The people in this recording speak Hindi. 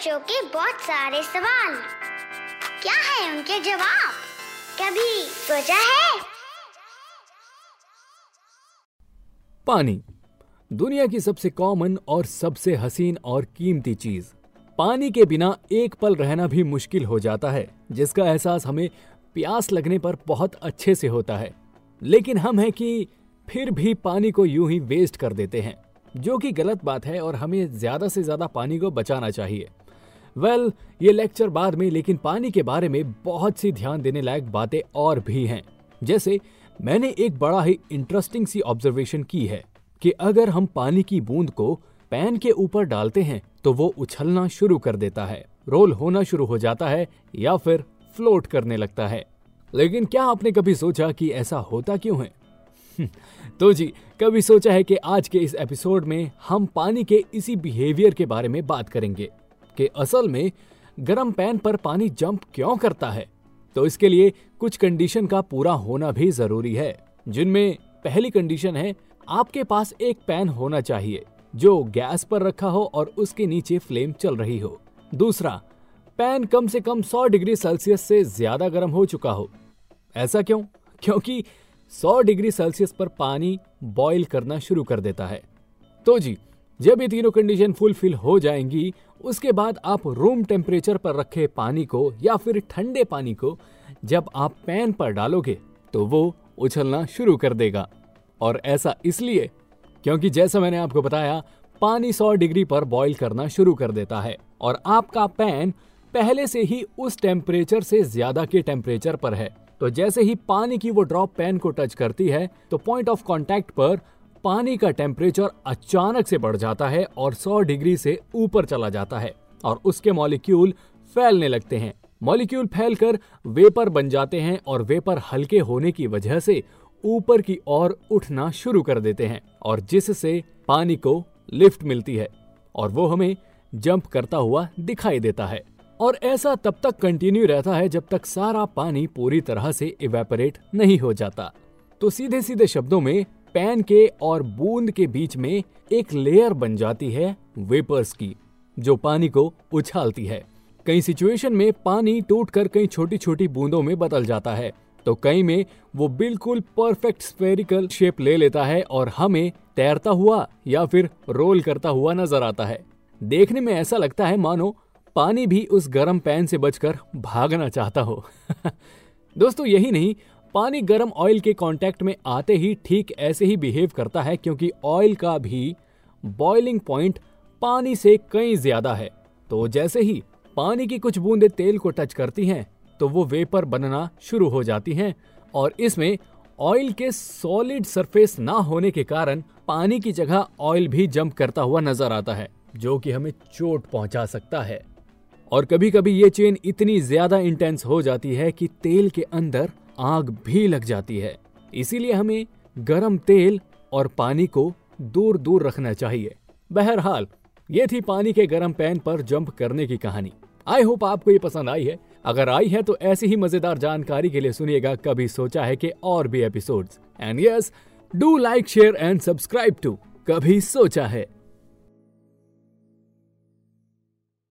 बच्चों के बहुत सारे सवाल। क्या है उनके जवाब? कभी सोचा है? पानी। दुनिया की सबसे कॉमन और सबसे हसीन और कीमती चीज़। पानी के बिना एक पल रहना भी मुश्किल हो जाता है, जिसका एहसास हमें प्यास लगने पर बहुत अच्छे से होता है। लेकिन हम है कि फिर भी पानी को यूँ ही वेस्ट कर देते हैं, जो कि गलत बात है और हमें ज़्यादा से ज़्यादा पानी को बचाना चाहिए। वेल well, ये लेक्चर बाद में लेकिन पानी के बारे में बहुत सी ध्यान देने लायक बातें और भी हैं। जैसे मैंने एक बड़ा ही इंटरेस्टिंग सी ऑब्जर्वेशन की है कि अगर हम पानी की बूंद को पैन के ऊपर डालते हैं तो वो उछलना शुरू कर देता है। रोल होना शुरू हो जाता है या फिर फ्लोट करने लगता है। लेकिन क्या आपने कभी सोचा कि ऐसा होता क्यों है? तो जी कभी सोचा है कि आज के इस एपिसोड में हम पानी के इसी बिहेवियर के बारे में बात करेंगे। कि असल में गर्म पैन पर पानी जंप क्यों करता है? तो इसके लिए कुछ कंडीशन का पूरा होना भी ज़रूरी है, जिनमें पहली कंडीशन है, आपके पास एक पैन होना चाहिए, जो गैस पर रखा हो और उसके नीचे फ्लेम चल रही हो। दूसरा, पैन कम से कम 100 डिग्री सेल्सियस से ज़्यादा गर्म हो चुका हो। ऐसा क्यों? क्योंकि 100 डिग्री सेल्सियस पर पानी बॉईल करना शुरू कर देता है। तो जी जब ये तीनों कंडीशन फुलफिल हो जाएँगी, उसके बाद आप रूम टेम्परेचर पर रखे पानी को या फिर ठंडे पानी को जब आप पैन पर डालोगे तो वो उछलना शुरू कर देगा। और ऐसा इसलिए क्योंकि जैसा मैंने आपको बताया, पानी 100 डिग्री पर बॉईल करना शुरू कर देता है। और आपका पैन पहले से ही उस टेम्परेचर से ज़्यादा के टेम्परेचर पर है। तो जैसे ही पानी की वो ड्रॉप पैन को टच करती है तो पॉइंट ऑफ़ कांटेक्ट पर पानी का टेम्परेचर अचानक से बढ़ जाता है और 100 डिग्री से ऊपर चला जाता है और उसके मॉलिक्यूल फैलने लगते हैं। मॉलिक्यूल फैलकर वेपर बन जाते हैं और वेपर हल्के होने की वजह से ऊपर की ओर उठना शुरू कर देते हैं और जिससे पानी को लिफ्ट मिलती है और वो हमें जंप करता हुआ दिखाई देता है। और ऐसा तब तक कंटिन्यू रहता है जब तक सारा पानी पूरी तरह से इवेपोरेट नहीं हो जाता। तो सीधे सीधे शब्दों में पैन के और बूंद के बीच में एक लेयर बन जाती है वेपर्स की, जो पानी को उछालती है। कई सिचुएशन में पानी टूटकर कई छोटी छोटी बूंदों में बदल जाता है तो कई में वो बिल्कुल परफेक्ट स्फेरिकल शेप ले लेता है और हमें तैरता हुआ या फिर रोल करता हुआ नज़र आता है। देखने में ऐसा लगता है, मानो पानी भी उस गर्म पैन से बचकर भागना चाहता हो। दोस्तों, यही नहीं पानी गर्म ऑयल के कांटेक्ट में आते ही ठीक ऐसे ही बिहेव करता है क्योंकि ऑयल का भी बॉइलिंग पॉइंट पानी से कई ज़्यादा है। तो जैसे ही पानी की कुछ बूंदे तेल को टच करती हैं तो वो वेपर बनना शुरू हो जाती हैं और इसमें ऑयल के सॉलिड सरफेस ना होने के कारण पानी की जगह ऑयल भी जंप करता हुआ नज़र आता है, जो कि हमें चोट पहुँचा सकता है। और कभी कभी ये चेन इतनी ज़्यादा इंटेंस हो जाती है कि तेल के अंदर आग भी लग जाती है। इसीलिए हमें गरम तेल और पानी को दूर दूर रखना चाहिए। बहरहाल, ये थी पानी के गर्म पैन पर जंप करने की कहानी। आई होप आपको ये पसंद आई है। अगर आई है तो ऐसी ही मज़ेदार जानकारी के लिए सुनिएगा कभी सोचा है कि और भी episodes and yes do like share and subscribe to कभी सोचा है।